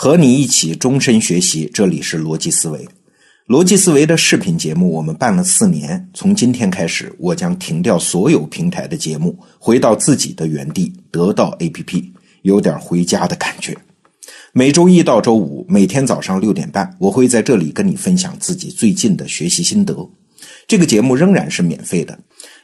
和你一起终身学习，这里是逻辑思维。逻辑思维的视频节目我们办了四年，从今天开始，我将停掉所有平台的节目，回到自己的原地——得到 APP，有点回家的感觉。每周一到周五，每天早上六点半，我会在这里跟你分享自己最近的学习心得。这个节目仍然是免费的。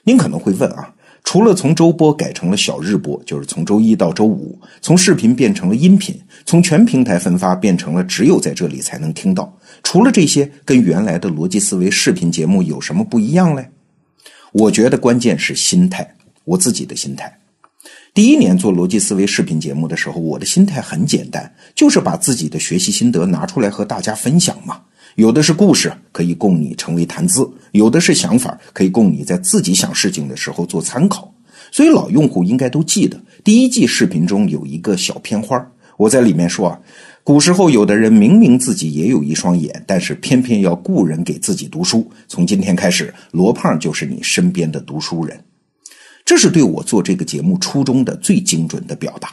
您可能会问啊？除了从周播改成了小日播，就是从周一到周五；从视频变成了音频；从全平台分发变成了只有在这里才能听到。除了这些，跟原来的逻辑思维视频节目有什么不一样嘞？我觉得关键是心态，我自己的心态。第一年做逻辑思维视频节目的时候，我的心态很简单，就是把自己的学习心得拿出来和大家分享嘛。有的是故事，可以供你成为谈资；有的是想法，可以供你在自己想事情的时候做参考。所以老用户应该都记得，第一季视频中有一个小片花，我在里面说啊，古时候有的人明明自己也有一双眼，但是偏偏要雇人给自己读书。从今天开始，罗胖就是你身边的读书人。这是对我做这个节目初衷的最精准的表达。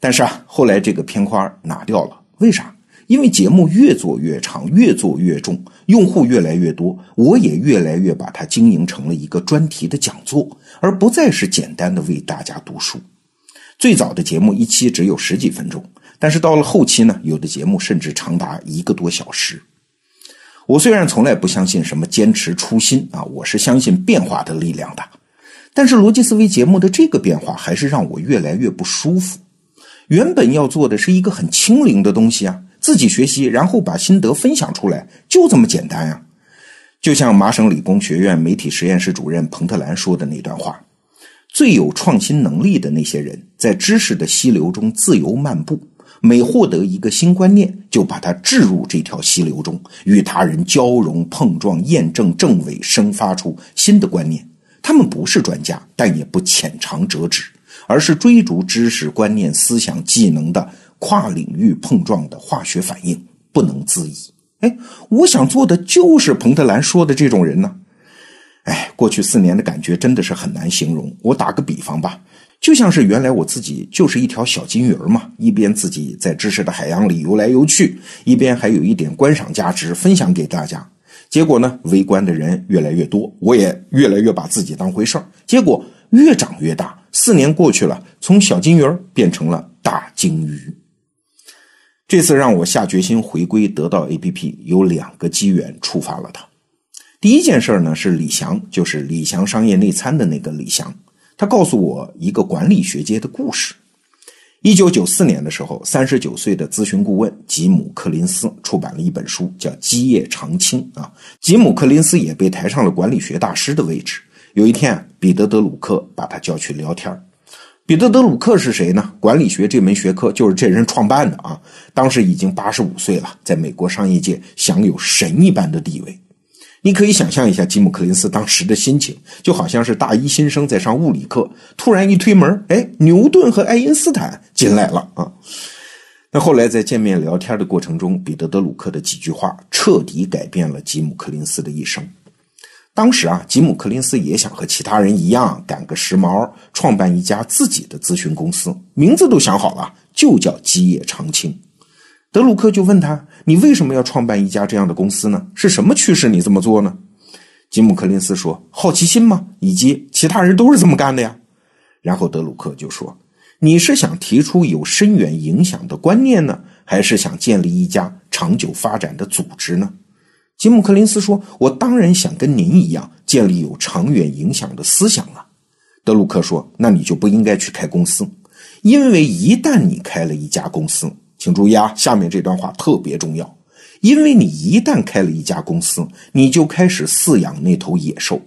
但是啊，后来这个片花拿掉了，为啥？因为节目越做越长，越做越重，用户越来越多，我也越来越把它经营成了一个专题的讲座，而不再是简单的为大家读书。最早的节目一期只有十几分钟，但是到了后期呢，有的节目甚至长达一个多小时。我虽然从来不相信什么坚持初心啊，我是相信变化的力量的，但是逻辑思维节目的这个变化还是让我越来越不舒服。原本要做的是一个很轻灵的东西啊。自己学习，然后把心得分享出来，就这么简单呀！就像麻省理工学院媒体实验室主任彭特兰说的那段话：“最有创新能力的那些人，在知识的溪流中自由漫步，每获得一个新观念，就把它置入这条溪流中，与他人交融、碰撞、验证、证伪，生发出新的观念。他们不是专家，但也不浅尝辄止，而是追逐知识、观念、思想、技能的。”跨领域碰撞的化学反应不能自已。哎，我想做的就是彭特兰说的这种人呢。哎，过去四年的感觉真的是很难形容。我打个比方吧，就像是原来我自己就是一条小金鱼儿嘛，一边自己在知识的海洋里游来游去，一边还有一点观赏价值分享给大家。结果呢，围观的人越来越多，我也越来越把自己当回事儿，结果越长越大。四年过去了，从小金鱼儿变成了大鲸鱼。这次让我下决心回归得到 APP，有两个机缘触发了它。第一件事呢是李翔，就是李翔商业内参的那个李翔，他告诉我一个管理学界的故事。一九九四年的时候，三十九岁的咨询顾问吉姆·克林斯出版了一本书，叫《基业长青》啊。吉姆·克林斯也被抬上了管理学大师的位置。有一天，彼得·德鲁克把他叫去聊天儿彼得·德鲁克是谁呢？管理学这门学科就是这人创办的啊！当时已经八十五岁了，在美国商业界享有神一般的地位。你可以想象一下吉姆·克林斯当时的心情，就好像是大一新生在上物理课，突然一推门，哎，牛顿和爱因斯坦进来了啊！那后来在见面聊天的过程中，彼得·德鲁克的几句话彻底改变了吉姆·克林斯的一生。当时啊，吉姆·克林斯也想和其他人一样赶个时髦，创办一家自己的咨询公司，名字都想好了，就叫基业长青。德鲁克就问他：“你为什么要创办一家这样的公司呢？是什么驱使你这么做呢？”吉姆·克林斯说：“好奇心吗？以及其他人都是这么干的呀。”然后德鲁克就说：“你是想提出有深远影响的观念呢，还是想建立一家长久发展的组织呢？”吉姆·克林斯说：“我当然想跟您一样建立有长远影响的思想了。”德鲁克说：“那你就不应该去开公司，因为一旦你开了一家公司，请注意啊，下面这段话特别重要。因为你一旦开了一家公司，你就开始饲养那头野兽。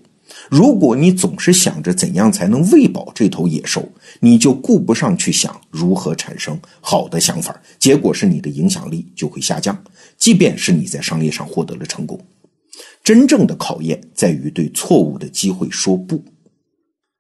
如果你总是想着怎样才能喂饱这头野兽，你就顾不上去想如何产生好的想法，结果是你的影响力就会下降。”即便是你在商业上获得了成功，真正的考验在于对错误的机会说不。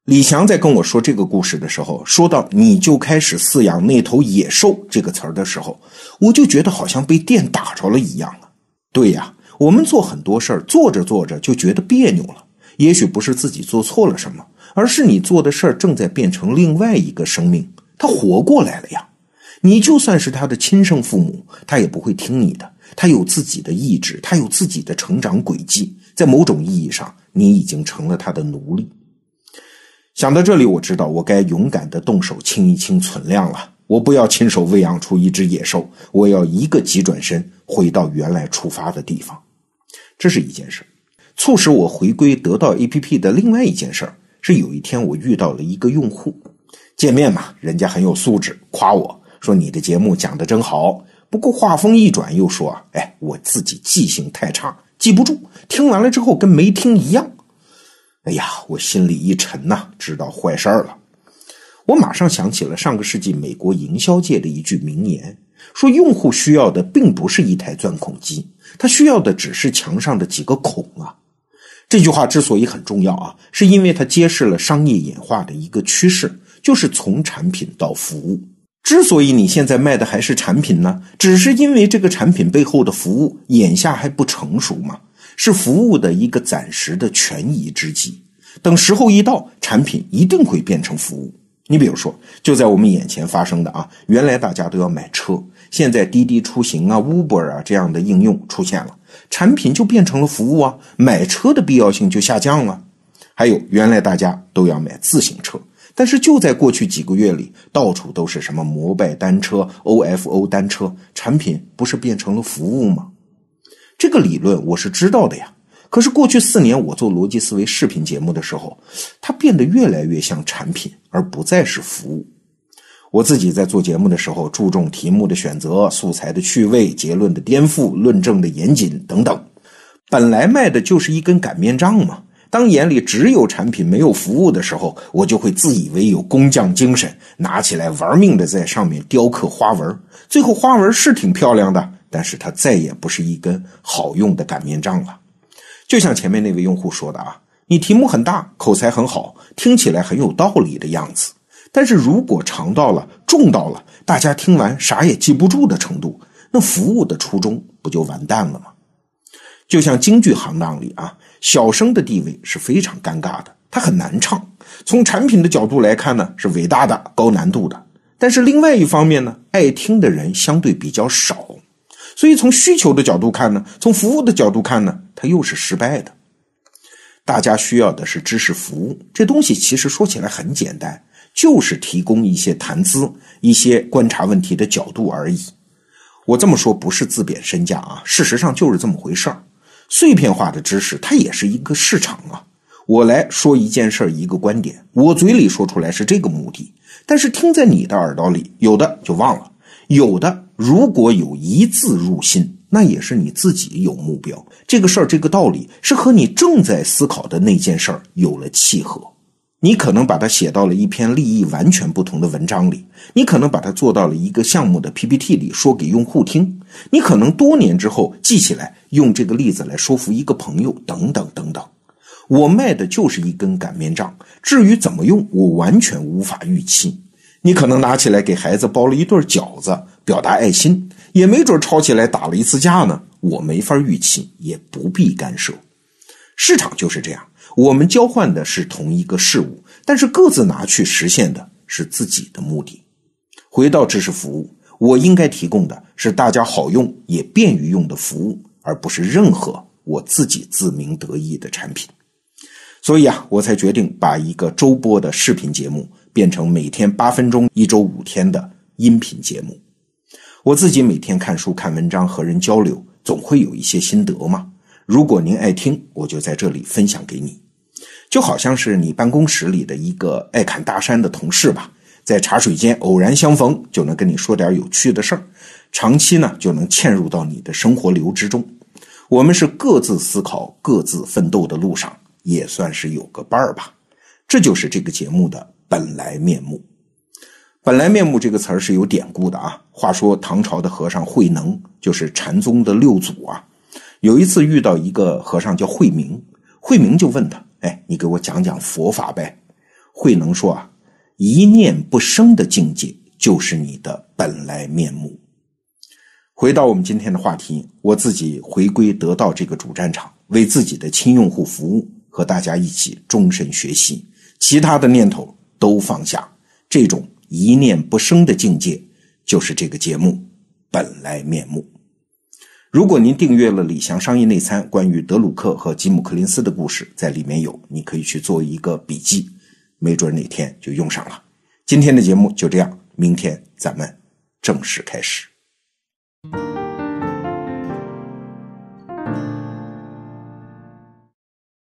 李翔在跟我说这个故事的时候，说到“你就开始饲养那头野兽”这个词儿的时候，我就觉得好像被电打着了一样啊！对呀，我们做很多事儿，做着做着就觉得别扭了。也许不是自己做错了什么，而是你做的事儿正在变成另外一个生命，它活过来了呀。你就算是他的亲生父母，他也不会听你的。他有自己的意志，他有自己的成长轨迹。在某种意义上，你已经成了他的奴隶。想到这里，我知道我该勇敢的动手清一清存量了。我不要亲手喂养出一只野兽，我要一个急转身回到原来出发的地方。这是一件事。促使我回归得到 APP 的另外一件事儿是，有一天我遇到了一个用户，见面嘛，人家很有素质，夸我说你的节目讲的真好。不过话锋一转，又说：“哎，我自己记性太差，记不住，听完了之后跟没听一样。”哎呀，我心里一沉呐，知道坏事儿了。我马上想起了上个世纪美国营销界的一句名言，说用户需要的并不是一台钻孔机，他需要的只是墙上的几个孔啊。这句话之所以很重要啊，是因为它揭示了商业演化的一个趋势，就是从产品到服务。之所以你现在卖的还是产品呢，只是因为这个产品背后的服务眼下还不成熟嘛，是服务的一个暂时的权宜之计。等时候一到，产品一定会变成服务。你比如说，就在我们眼前发生的啊，原来大家都要买车，现在滴滴出行啊、Uber 啊这样的应用出现了，产品就变成了服务啊，买车的必要性就下降了。还有，原来大家都要买自行车。但是就在过去几个月里，到处都是什么摩拜单车、OFO 单车产品，不是变成了服务吗？这个理论我是知道的呀。可是过去四年我做逻辑思维视频节目的时候，它变得越来越像产品，而不再是服务。我自己在做节目的时候，注重题目的选择、素材的趣味、结论的颠覆、论证的严谨等等。本来卖的就是一根擀面杖嘛。当眼里只有产品没有服务的时候，我就会自以为有工匠精神，拿起来玩命的在上面雕刻花纹。最后花纹是挺漂亮的，但是它再也不是一根好用的擀面杖了。就像前面那位用户说的啊，你题目很大，口才很好，听起来很有道理的样子。但是如果长到了、重到了，大家听完啥也记不住的程度，那服务的初衷不就完蛋了吗？就像京剧行当里啊。小生的地位是非常尴尬的，他很难唱。从产品的角度来看呢，是伟大的、高难度的。但是另外一方面呢，爱听的人相对比较少，所以从需求的角度看呢，从服务的角度看呢，它又是失败的。大家需要的是知识服务，这东西其实说起来很简单，就是提供一些谈资、一些观察问题的角度而已。我这么说不是自贬身价啊，事实上就是这么回事儿。碎片化的知识，它也是一个市场啊。我来说一件事儿，一个观点，我嘴里说出来是这个目的，但是听在你的耳朵里，有的就忘了，有的如果有一字入心，那也是你自己有目标。这个事儿，这个道理是和你正在思考的那件事儿有了契合。你可能把它写到了一篇利益完全不同的文章里，你可能把它做到了一个项目的 PPT 里说给用户听，你可能多年之后记起来用这个例子来说服一个朋友，等等等等。我卖的就是一根擀面杖，至于怎么用，我完全无法预期。你可能拿起来给孩子包了一顿饺子，表达爱心，也没准抄起来打了一次架呢。我没法预期，也不必干涉。市场就是这样。我们交换的是同一个事物，但是各自拿去实现的是自己的目的。回到知识服务，我应该提供的是大家好用也便于用的服务，而不是任何我自己自鸣得意的产品。所以啊，我才决定把一个周播的视频节目变成每天八分钟、一周五天的音频节目。我自己每天看书、看文章、和人交流，总会有一些心得嘛。如果您爱听，我就在这里分享给你，就好像是你办公室里的一个爱侃大山的同事吧，在茶水间偶然相逢，就能跟你说点有趣的事儿，长期呢就能嵌入到你的生活流之中。我们是各自思考、各自奋斗的路上，也算是有个伴儿吧。这就是这个节目的本来面目。本来面目这个词儿是有典故的啊。话说唐朝的和尚慧能，就是禅宗的六祖啊。有一次遇到一个和尚叫慧明，慧明就问他：“哎，你给我讲讲佛法呗？”慧能说：“啊，一念不生的境界就是你的本来面目。”回到我们今天的话题，我自己回归得到这个主战场，为自己的亲用户服务，和大家一起终身学习，其他的念头都放下，这种一念不生的境界，就是这个节目本来面目。如果您订阅了李翔商业内参，关于德鲁克和吉姆·克林斯的故事在里面有，你可以去做一个笔记，没准哪天就用上了。今天的节目就这样，明天咱们正式开始。